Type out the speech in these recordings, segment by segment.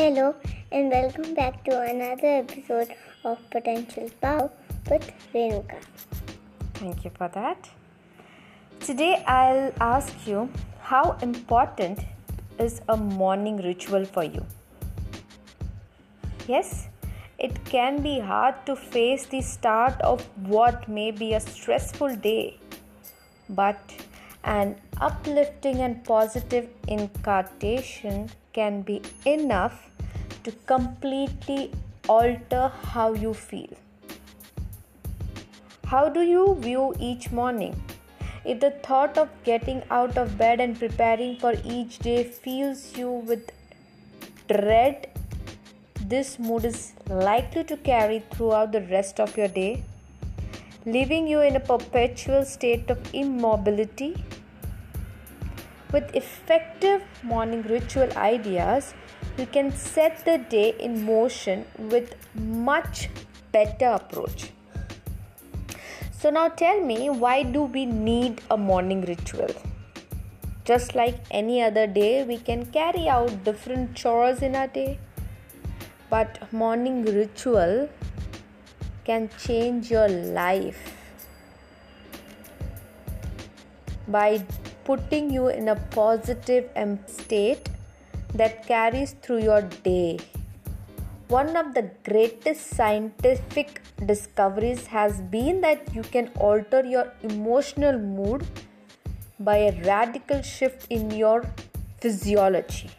Hello and welcome back to another episode of Potential Power with Renuka. Thank you for that. Today I'll ask you how important is a morning ritual for you? Yes, it can be hard to face the start of what may be a stressful day, but an uplifting and positive incantation can be enough to completely alter how you feel. How do you view each morning? If the thought of getting out of bed and preparing for each day fills you with dread, this mood is likely to carry throughout the rest of your day, leaving you in a perpetual state of immobility with effective morning ritual ideas, you can set the day in motion with much better approach. So now tell me why do we need a morning ritual? Just like any other day, we can carry out different chores in our day. But morning ritual can change your life by putting you in a positive state that carries through your day. One of the greatest scientific discoveries has been that you can alter your emotional mood by a radical shift in your physiology.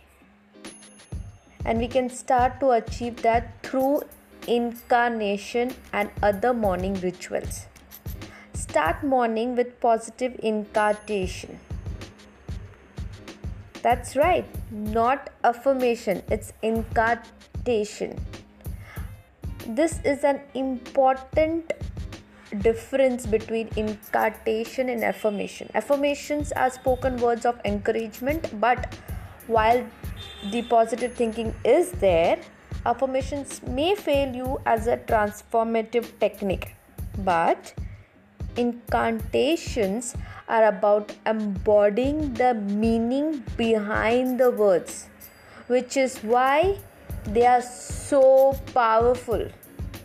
And we can start to achieve that through incantation and other morning rituals. Start morning with positive incantation. That's right, not affirmation, it's incantation. This is an important difference between incantation and affirmation. Affirmations are spoken words of encouragement, but while the positive thinking is there, affirmations may fail you as a transformative technique. But incantations are about embodying the meaning behind the words, which is why they are so powerful.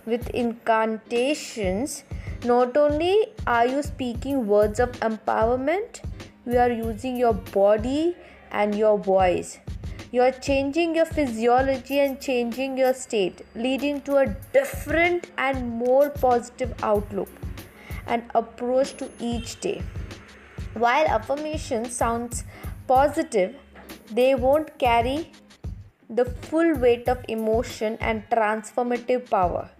With incantations, not only are you speaking words of empowerment, you are using your body and your voice. You are changing your physiology and changing your state, leading to a different and more positive outlook and approach to each day. While affirmation sounds positive, they won't carry the full weight of emotion and transformative power.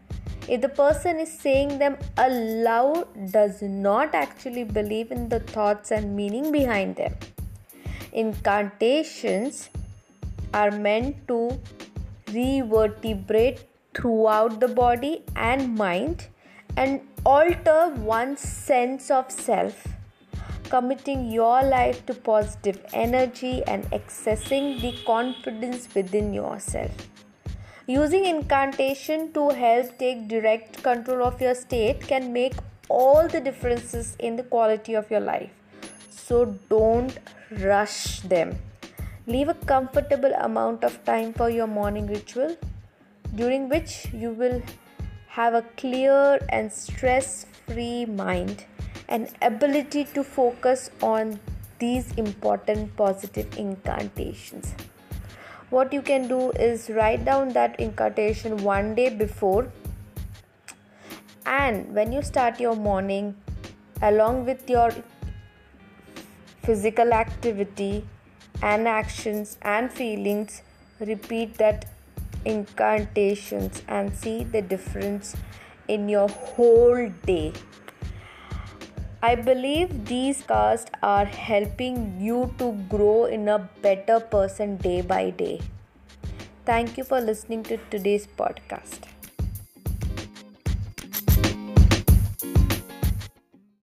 If the person is saying them aloud, does not actually believe in the thoughts and meaning behind them. Incantations are meant to revertebrate throughout the body and mind and alter one's sense of self, committing your life to positive energy and accessing the confidence within yourself. Using incantation to help take direct control of your state can make all the differences in the quality of your life. So don't rush them. Leave a comfortable amount of time for your morning ritual during which you will have a clear and stress free mind and ability to focus on these important positive incantations. What you can do is write down that incantation one day before, and when you start your morning, along with your physical activity and actions and feelings, repeat that incantations and see the difference in your whole day. I believe these casts are helping you to grow in a better person day by day. Thank you for listening to today's podcast.